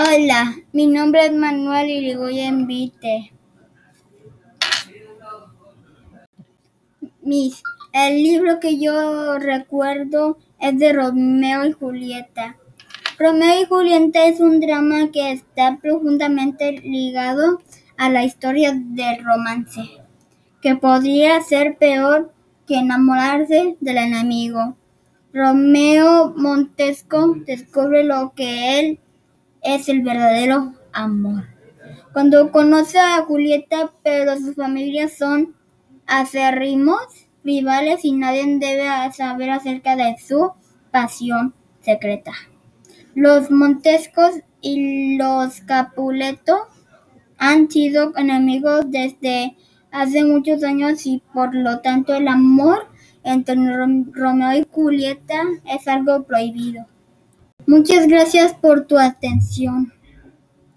Hola, mi nombre es Manuel Irigoyen Vite. Mis, el libro que yo recuerdo es de Romeo y Julieta. Romeo y Julieta es un drama que está profundamente ligado a la historia del romance, que podría ser peor que enamorarse del enemigo. Romeo Montesco descubre lo que él es el verdadero amor. Cuando conoce a Julieta, pero sus familias son acérrimos rivales y nadie debe saber acerca de su pasión secreta. Los Montescos y los Capuleto han sido enemigos desde hace muchos años y por lo tanto el amor entre Romeo y Julieta es algo prohibido. Muchas gracias por tu atención.